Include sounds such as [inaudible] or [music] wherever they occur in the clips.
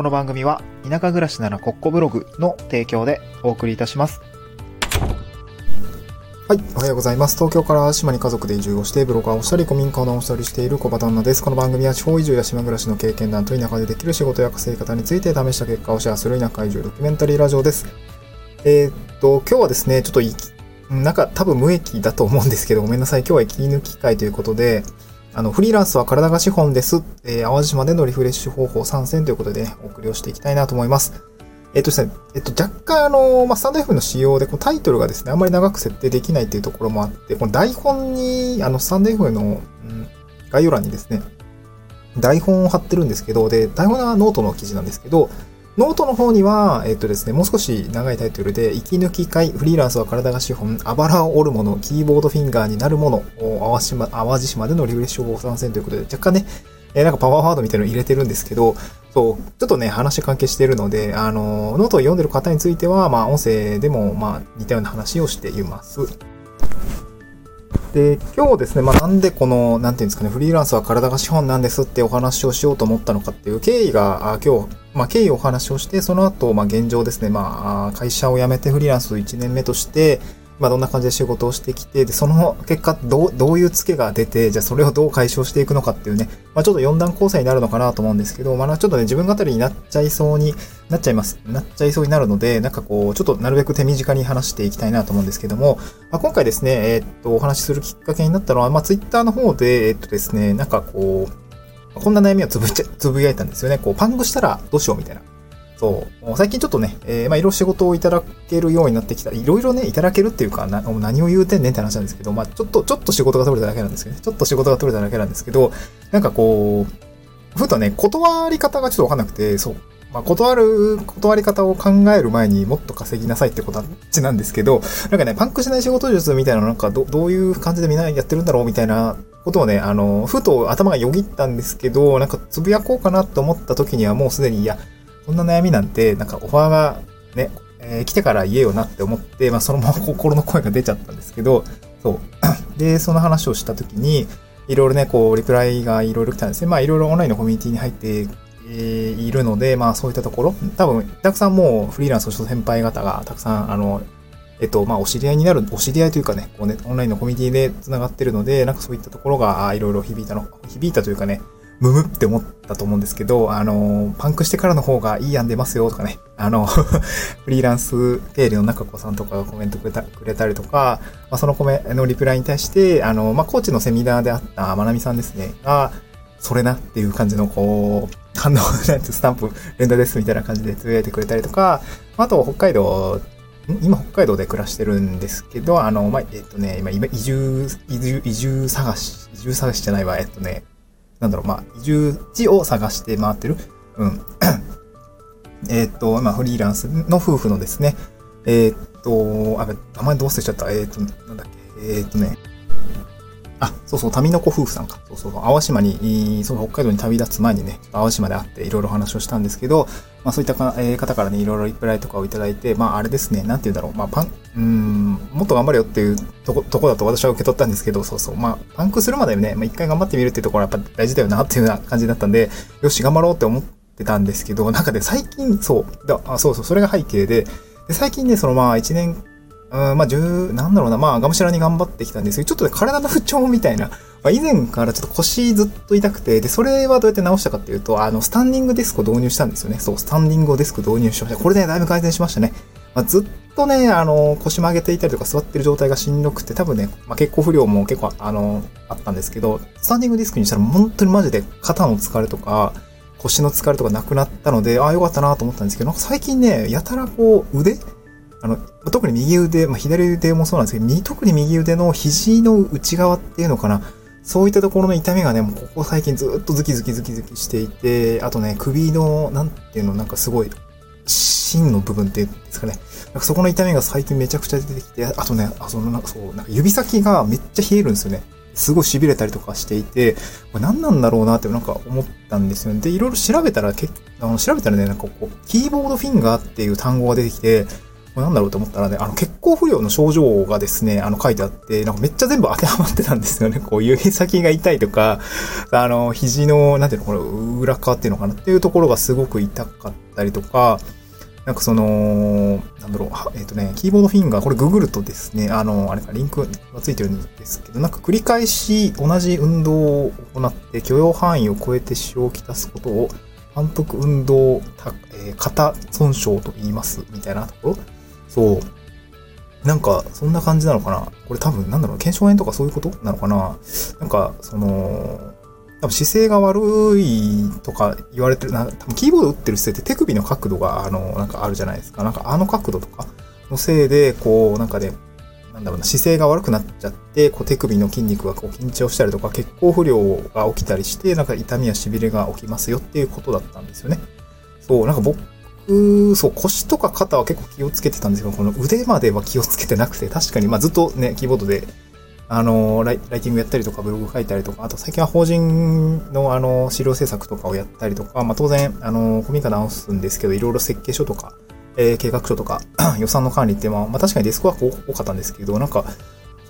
この番組は田舎暮らしならコッコブログの提供でお送りいたします。はい。おはようございます。東京から島に家族で移住をして、ブロガーをしたり、古民家を直したりしている小場旦那です。この番組は地方移住や島暮らしの経験談と田舎でできる仕事や稼ぎ方について試した結果をシェアする田舎移住ドキュメンタリーラジオです。えーっと、今日はですね、ちょっと、なんか多分無益だと思うんですけど、ごめんなさい。今日は息抜き会ということで、あの、フリーランスは体が資本です。えー、淡路島でのリフレッシュ方法3選ということで、ね、お送りをしていきたいなと思います。えっとですね、えっと、若干あの、まあ、スタンド F の仕様で、こうタイトルがですね、あんまり長く設定できないっていうところもあって、この台本に、あの、スタンド F の、うん、概要欄にですね、台本を貼ってるんですけど、で、台本はノートの記事なんですけど、ノートの方には、えっとですね、もう少し長いタイトルで、息抜き会、フリーランスは体が資本、あばらを折るもの、キーボードフィンガーになるもの、淡路島淡路島でのリフレッシュ法3選ということで、若干ね、えー、なんかパワーワードみたいなの入れてるんですけど、そう、ちょっとね、話関係しているので、あの、ノートを読んでる方については、まあ、音声でも、まあ、似たような話をしています。で、今日ですね、まあ、なんでこの、なんていうんですかね、フリーランスは体が資本なんですってお話をしようと思ったのかっていう経緯が、あ今日、まあ、経緯をお話をして、その後、まあ、現状ですね、まあ、会社を辞めてフリーランス1年目として、まあ、どんな感じで仕事をしてきて、で、その結果、どう、どういうツケが出て、じゃあそれをどう解消していくのかっていうね、まあ、ちょっと4段構成になるのかなと思うんですけど、まあ、ちょっとね、自分語りになっちゃいそうになっちゃいます。なっちゃいそうになるので、なんかこう、ちょっとなるべく手短に話していきたいなと思うんですけども、まあ、今回ですね、えー、っと、お話しするきっかけになったのは、まあ、ツイッターの方で、えー、っとですね、なんかこう、こんな悩みをつぶちゃ、つぶやいたんですよね。こう、パンクしたらどうしようみたいな。そう。最近ちょっとね、えー、まあ、いろいろ仕事をいただけるようになってきた。いろいろね、いただけるっていうか、な何を言うてんねんって話なんですけど、まあ、ちょっと、ちょっと仕事が取れただけなんですけどね。ちょっと仕事が取れただけなんですけど、なんかこう、ふとね、断り方がちょっとわかんなくて、そう。まあ、断る、断り方を考える前にもっと稼ぎなさいってことなんですけど、なんかね、パンクしない仕事術みたいななんかど、どういう感じでみんなやってるんだろうみたいなことをね、あの、ふと頭がよぎったんですけど、なんかつぶやこうかなと思った時にはもうすでに、いや、そんな悩みなんて、なんかオファーがね、えー、来てから言えよなって思って、まあそのまま心の声が出ちゃったんですけど、そう。[coughs] で、その話をした時に、いろいろね、こう、リプライがいろいろ来たんですね。まあいろいろオンラインのコミュニティに入って、いるので、まあそういったところ、多分、たくさんもうフリーランスの先輩方がたくさん、あの、えっと、まあ、お知り合いになる、お知り合いというかね、こうね、オンラインのコミュニティで繋がってるので、なんかそういったところが、いろいろ響いたの、響いたというかね、ムムって思ったと思うんですけど、あの、パンクしてからの方がいい案出ますよとかね、あの、[laughs] フリーランス経理の中子さんとかがコメントくれたくれたりとか、まあ、そのコメのリプライに対して、あの、まあ、コーチのセミナーであったまなみさんですね、が、それなっていう感じの、こう、反応、[laughs] なんてスタンプ、連打ですみたいな感じでつぶやいてくれたりとか、あと、北海道、今北海道で暮らしてるんですけど、あの、まあ、えっとね、今、移住、移住、移住探し、移住探しじゃないわ、えっとね、なんだろう、まあ、移住地を探して回ってる。うん。[coughs] えっと、まあ、フリーランスの夫婦のですね、え、っと、あ、名前どう忘れちゃった。え、っと、なんだっけ、え、っとね、あ、そうそう、民の子夫婦さんか。そうそう、淡島に、そう、北海道に旅立つ前にね、淡島で会っていろいろ話をしたんですけど、まあそういった、方からね、いろいろリプライとかをいただいて、まああれですね、なんて言うんだろう、まあパン、うん、もっと頑張れよっていうとこ、とこだと私は受け取ったんですけど、そうそう、まあパンクするまでね、まあ一回頑張ってみるっていうところはやっぱ大事だよなっていうような感じだったんで、よし、頑張ろうって思ってたんですけど、なんかで、最近、そう、だあそうそう、それが背景で、で最近ね、そのまあ一年、うん、まあ、十、なんだろうな、まあ、がむしゃらに頑張ってきたんですけど、ちょっとね、体の不調みたいな、まあ、以前からちょっと腰ずっと痛くて、で、それはどうやって直したかっていうと、あの、スタンディングデスクを導入したんですよね。そう、スタンディングデスク導入しました。これで、ね、だいぶ改善しましたね。まあ、ずっとね、あの、腰曲げていたりとか座ってる状態がしんどくて、多分ね、まあ、血行不良も結構、あの、あったんですけど、スタンディングディスクにしたら本当にマジで肩の疲れとか、腰の疲れとかなくなったので、ああ、よかったなと思ったんですけど、なんか最近ね、やたらこう、腕あの、特に右腕、まあ、左腕もそうなんですけど、特に右腕の肘の内側っていうのかな。そういったところの痛みがね、もうここ最近ずっとズキズキズキズキしていて、あとね、首の、なんていうの、なんかすごい、芯の部分っていうんですかね。なんかそこの痛みが最近めちゃくちゃ出てきて、あとね、あそのなんかそう、なんか指先がめっちゃ冷えるんですよね。すごい痺れたりとかしていて、これ何なんだろうなってなんか思ったんですよね。で、いろいろ調べたら、けあの調べたらね、なんかこう、キーボードフィンガーっていう単語が出てきて、これなんだろうと思ったらね、あの、血行不良の症状がですね、あの、書いてあって、なんかめっちゃ全部当てはまってたんですよね。[laughs] こう、指先が痛いとか、あの、肘の、なんていうの、これ、裏側っていうのかなっていうところがすごく痛かったりとか、なんかその、なんだろう、えっ、とね、キーボードフィンガー、これググるとですね、あの、あれか、リンクがついてるんですけど、なんか繰り返し同じ運動を行って許容範囲を超えて支障をきたすことを反復運動、えー肩損傷と言います、みたいなところそう。なんか、そんな感じなのかな？これ多分、なんだろう、腱鞘炎とかそういうことなのかな？なんか、その、多分姿勢が悪いとか言われてるな、多分キーボード打ってる姿勢って手首の角度が、あの、なんかあるじゃないですか。なんかあの角度とかのせいで、こう、なんかね、なんだろうな、姿勢が悪くなっちゃって、こう手首の筋肉がこう緊張したりとか、血行不良が起きたりして、なんか痛みや痺れが起きますよっていうことだったんですよね。そう、なんか僕、そう、腰とか肩は結構気をつけてたんですけど、この腕までは気をつけてなくて、確かに、まあずっとね、キーボードで、あのライ、ライティングやったりとか、ブログ書いたりとか、あと最近は法人の、あの、資料制作とかをやったりとか、まあ当然、あの、コミカ直すんですけど、いろいろ設計書とか、えー計画書とか、[clears throat] 予算の管理って、まあ、まあ確かにデスクワーク多かったんですけど、なんか、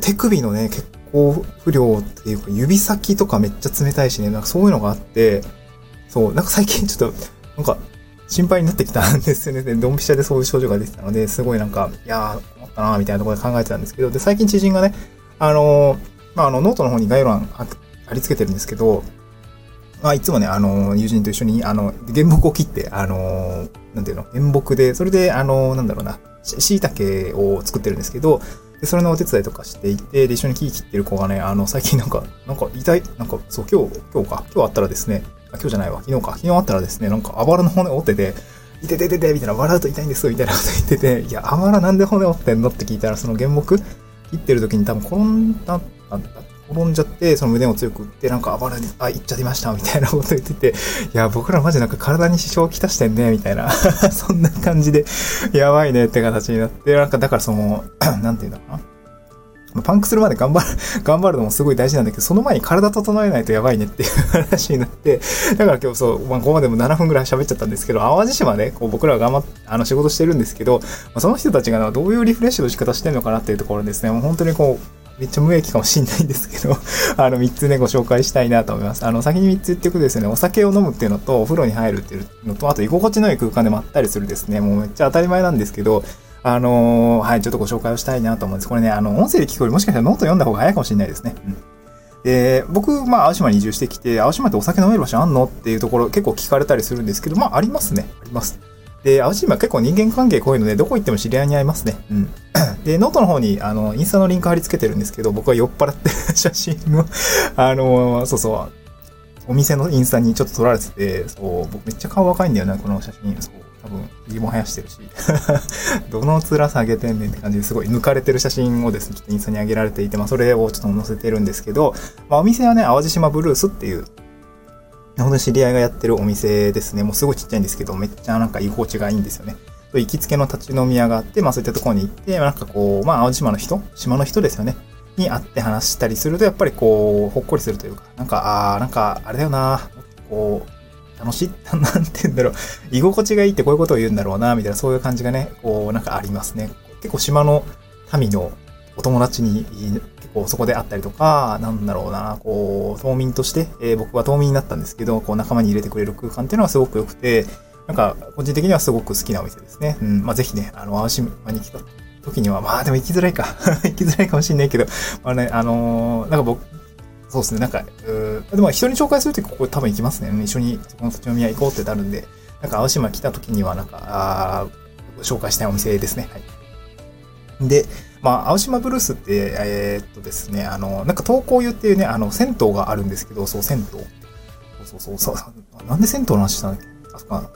手首のね、血行不良っていうか、指先とかめっちゃ冷たいしね、なんかそういうのがあって、そう、なんか最近ちょっと、なんか、心配になってきたんですよね。でドンピシャでそういう症状が出てたので、すごいなんか、いやー、困ったなーみたいなところで考えてたんですけど、で、最近知人がね、あのーまあ、あの、ノートの方に概要欄貼り付けてるんですけど、まあ、いつもね、あの、友人と一緒に、あの、原木を切って、あの、なんていうの、原木で、それで、あの、なんだろうな、し椎茸を作ってるんですけど、で、それのお手伝いとかしていて、で、一緒に木切ってる子がね、あの、最近なんか、なんか痛い、なんか、そう、今日、今日か、今日あったらですね、今日じゃないわ、昨日か、昨日あったらですね、なんか、あばらの骨折ってて、いててててみたいな、笑うと痛いんですよみたいなこと言ってて、いや、あばらなんで骨折ってんのって聞いたら、その原木切ってる時に多分転んだ、転んじゃって、その胸を強く打って、なんかあばらに、あ、いっちゃいました、みたいなこと言ってて、いや、僕らマジなんか体に支障をきたしてんね、みたいな、[laughs] そんな感じで、やばいねって形になって、なんかだからその、[clears throat] なんていうんだろうな。パンクするまで頑張る、頑張るのもすごい大事なんだけど、その前に体整えないとやばいねっていう話になって、[laughs] だから今日そう、まあ、ここまでも7分ぐらい喋っちゃったんですけど、淡路島ね、こう僕らが頑張っ、あの仕事してるんですけど、まあ、その人たちがどういうリフレッシュの仕方してるのかなっていうところですね、もう本当にこう、めっちゃ無益かもしんないんですけど、[laughs] あの3つね、ご紹介したいなと思います。あの、先に3つ言っておくとですね、お酒を飲むっていうのと、お風呂に入るっていうのと、あと居心地の良い空間でまったりするですね、もうめっちゃ当たり前なんですけど、あのーはい、ちょっとご紹介をしたいなと思うんです。これね、あの、音声で聞くよりもしかしたらノート読んだ方が早いかもしれないですね。うん。で、僕、まあ、淡路島に移住してきて、淡路島ってお酒飲める場所あんの？っていうところ結構聞かれたりするんですけど、まあ、ありますね。あります。で、淡路島結構人間関係濃いので、どこ行っても知り合いに会いますね。うん。で、ノートの方に、あの、インスタのリンク貼り付けてるんですけど、僕は酔っ払って [laughs] 写真を、あの、そうそう、お店のインスタにちょっと撮られてて、そう、僕めっちゃ顔若いんだよね、この写真。そう、多分、ひも生やしてるし。[laughs] どの面下げてんねんって感じですごい抜かれてる写真をですね、ちょっとインスタに上げられていて、まあそれをちょっと載せてるんですけど、まあお店はね、淡路島ブルースっていう、本当に知り合いがやってるお店ですね。もうすごいちっちゃいんですけど、めっちゃなんか居心地がいいんですよね。行きつけの立ち飲み屋があって、まあそういったところに行って、なんかこう、まあ淡路島の人島の人ですよね。に会って話したりすると、やっぱりこう、ほっこりするというか、なんか、ああ、なんか、あれだよな、こう、楽しい、なんて言うんだろう、[laughs] 居心地がいいってこういうことを言うんだろうな、みたいな、そういう感じがね、こう、なんかありますね。結構島の民のお友達に結構そこで会ったりとか、なんだろうな、こう、島民として、えー僕は島民になったんですけど、こう仲間に入れてくれる空間っていうのはすごく良くて、なんか、個人的にはすごく好きなお店ですね。うん。まあ、ぜひね、あの、淡島に来た時には、まあ、でも行きづらいか。[laughs] 行きづらいかもしれないけど、まあね、あのーなんか僕、そうですね、なんか、うでも人に紹介するときここ多分行きますね。一緒にこの土地の宮行こうってなるんで、なんか青島来た時にはなんか、あ紹介したいお店ですね。はい。で、まあ、青島ブルースって、えーっとですね、あの、なんか東光湯っていうね、あの、銭湯があるんですけど、そう、銭湯。そうそうそう、そうなんで銭湯の話したんだっけあそこか？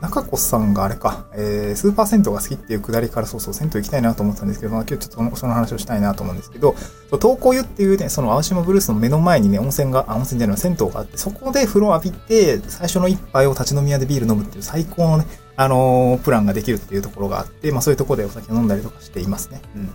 中子さんがあれか、えー、スーパー銭湯が好きっていうくだりからそうそう銭湯行きたいなと思ってたんですけど、まあ今日ちょっとその話をしたいなと思うんですけど、東光湯っていうね、その淡路島ブルースの目の前にね、温泉が、あ、温泉じゃない、銭湯があって、そこで風呂浴びて、最初の一杯を立ち飲み屋でビール飲むっていう最高のね、あのープランができるっていうところがあって、まあそういうところでお酒を飲んだりとかしていますね。うん。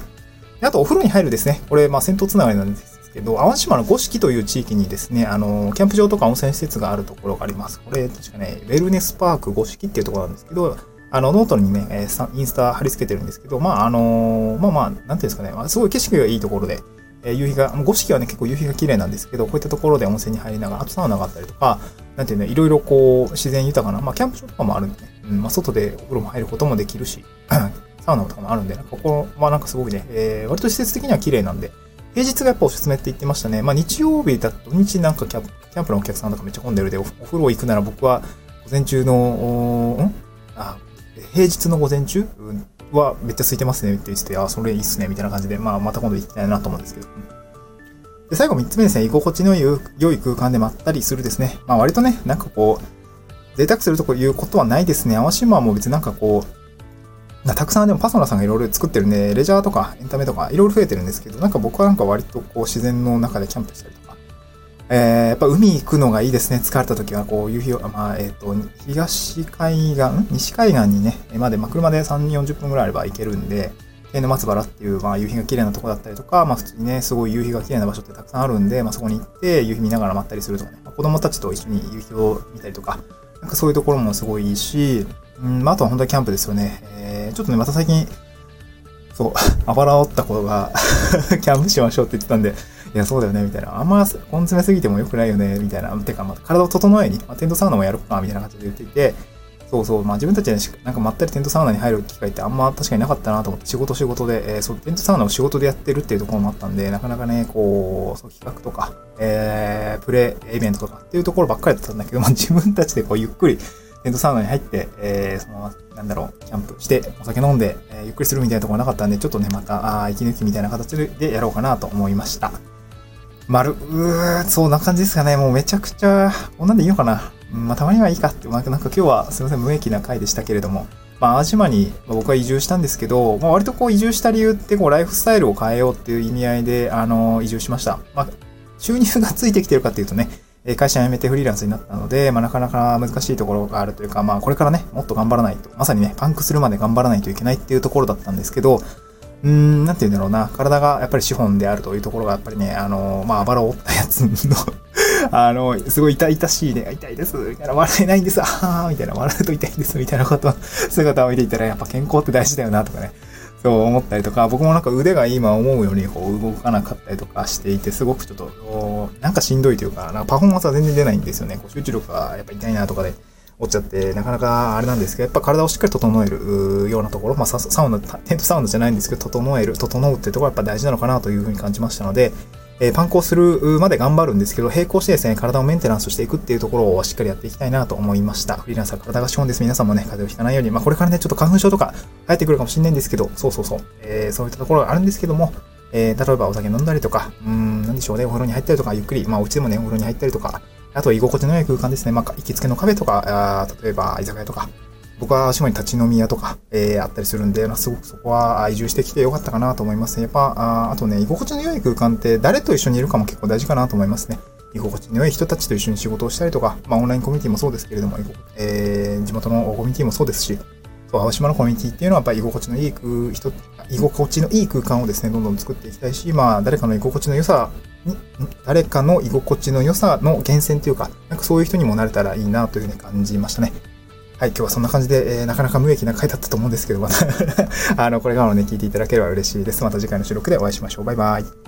[coughs] であとお風呂に入るですね。これ、まあ銭湯つながりなんですけど、淡路島の五色という地域にですね、あの、キャンプ場とか温泉施設があるところがあります。これ、確かね、ウェルネスパーク五色っていうところなんですけど、あの、ノートにね、えーインスタ貼り付けてるんですけど、まあ、あのまあまあ、なんていうんですかね、まあ、すごい景色がいいところで、え夕日が、五色はね、結構夕日が綺麗なんですけど、こういったところで温泉に入りながら、あとサウナがあったりとか、なんていうね、いろいろこう、自然豊かな、まあ、キャンプ場とかもあるんでね、うん、まあ、外でお風呂も入ることもできるし、[coughs] サウナとかもあるんで、ここはなんかすごくね、えー、割と施設的には綺麗なんで、平日がやっぱおすすめって言ってましたね。まあ日曜日だと土日なんかキャンプキャンプのお客さんとかめっちゃ混んでるで、お風呂行くなら僕は午前中の、ん？あ、平日の午前中はめっちゃ空いてますねって言ってて、あ、それいいっすね、みたいな感じで、まあまた今度行きたいなと思うんですけど。で、最後3つ目ですね、居心地の良い空間でまったりするですね。まあ割とね、なんかこう、贅沢するとこいうことはないですね。淡島も別になんかこう、たくさんでもパソナさんがいろいろ作ってるんで、レジャーとかエンタメとかいろいろ増えてるんですけど、なんか僕はなんか割とこう自然の中でキャンプしたりとか、えー、やっぱ海行くのがいいですね。疲れた時はこう夕日を、まあ、えっ、と、東海岸、西海岸にね、まで、まあ、車で3、40分ぐらいあれば行けるんで、京の松原っていう、まあ、夕日が綺麗なとこだったりとか、まあ、普通にね、すごい夕日が綺麗な場所ってたくさんあるんで、まあ、そこに行って夕日見ながら待ったりするとかね、まあ子供たちと一緒に夕日を見たりとか、なんかそういうところもすごいいいし、うん、まあ、あとは本当にキャンプですよね。えー、ちょっとね、また最近、そう、[laughs] あばら折った子が [laughs] キャンプしましょうって言ってたんで、いや、そうだよね、みたいな。あんま根詰めすぎても良くないよね、みたいな。てか、まあ、体を整えに、まあ、テントサウナもやろうか、みたいな感じで言っていて、そうそう、まあ自分たちでなんかまったりテントサウナに入る機会ってあんま確かになかったなと思って、仕事仕事で、えーそう、テントサウナを仕事でやってるっていうところもあったんで、なかなかね、こう、そう企画とか、えー、プレイイベントとかっていうところばっかりだったんだけど、まあ自分たちでこうゆっくりテントサウナに入って、えー、そのまま、なんだろう、キャンプして、お酒飲んで、えーゆっくりするみたいなところなかったんで、ちょっとね、また、あ息抜きみたいな形でやろうかなと思いました。丸、うー、そんな感じですかね。もうめちゃくちゃ、こんなんでいいのかな。うんまあ、たまにはいいかって、まあ、なんか今日はすいません、無益な回でしたけれども、まあ、淡島に僕は移住したんですけど、まあ、割とこう移住した理由って、こう、ライフスタイルを変えようっていう意味合いで、あの、移住しました。まあ、収入がついてきてるかっていうとね、え会社辞めてフリーランスになったので、まあ、なかなか難しいところがあるというか、まあ、これからね、もっと頑張らないと、まさにね、パンクするまで頑張らないといけないっていうところだったんですけど、うーん、なんて言うんだろうな、体がやっぱり資本であるというところがやっぱりね、あの、まあ、あばらを折ったやつの、[laughs] あの、すごい痛々しいね、痛いです、みたいな、笑えないんです、あーみたいな、笑うと痛いんです、みたいなこと、姿を見ていたら、やっぱ健康って大事だよな、とかね、そう思ったりとか、僕もなんか腕が今思うようにこう動かなかったりとかしていて、すごくちょっと、なんかしんどいというか、なんかパフォーマンスは全然出ないんですよね。こう集中力がやっぱ痛いなとかで。落ちちゃって、なかなかあれなんですけど、やっぱ体をしっかり整えるようなところ、まあササウナ、テントサウナじゃないんですけど、整える、整うっていうところがやっぱ大事なのかなというふうに感じましたので、えーパンクをするまで頑張るんですけど、並行してですね、体をメンテナンスしていくっていうところをしっかりやっていきたいなと思いました。フリーランスは体が資本です。皆さんもね、風邪をひかないように、まあこれからね、ちょっと花粉症とか入ってくるかもしれないんですけど、そうそうそう、えーそういったところがあるんですけども、えー例えばお酒飲んだりとか、うん、なんでしょうね、お風呂に入ったりとか、ゆっくり、まあお家でもね、お風呂に入ったりとか、あと居心地の良い空間ですね。まあ、行きつけのカフェとか、あー例えば居酒屋とか、僕は島に立ち飲み屋とか、えーあったりするんで、まあ、すごくそこは移住してきてよかったかなと思いますね。やっぱ、ああとね、居心地の良い空間って誰と一緒にいるかも結構大事かなと思いますね。居心地の良い人たちと一緒に仕事をしたりとか、まあ、オンラインコミュニティもそうですけれども、えー地元のコミュニティもそうですし、そう、青島のコミュニティっていうのはやっぱり居心地のいい空人、居心地のいい空間をですね、どんどん作っていきたいし、まあ、誰かの居心地の良さに、誰かの居心地の良さの源泉というか、なんかそういう人にもなれたらいいなというふうに感じましたね。はい、今日はそんな感じで、えーなかなか無益な回だったと思うんですけど、また、[laughs] あの、これからもね、聞いていただければ嬉しいです。また次回の収録でお会いしましょう。バイバイ。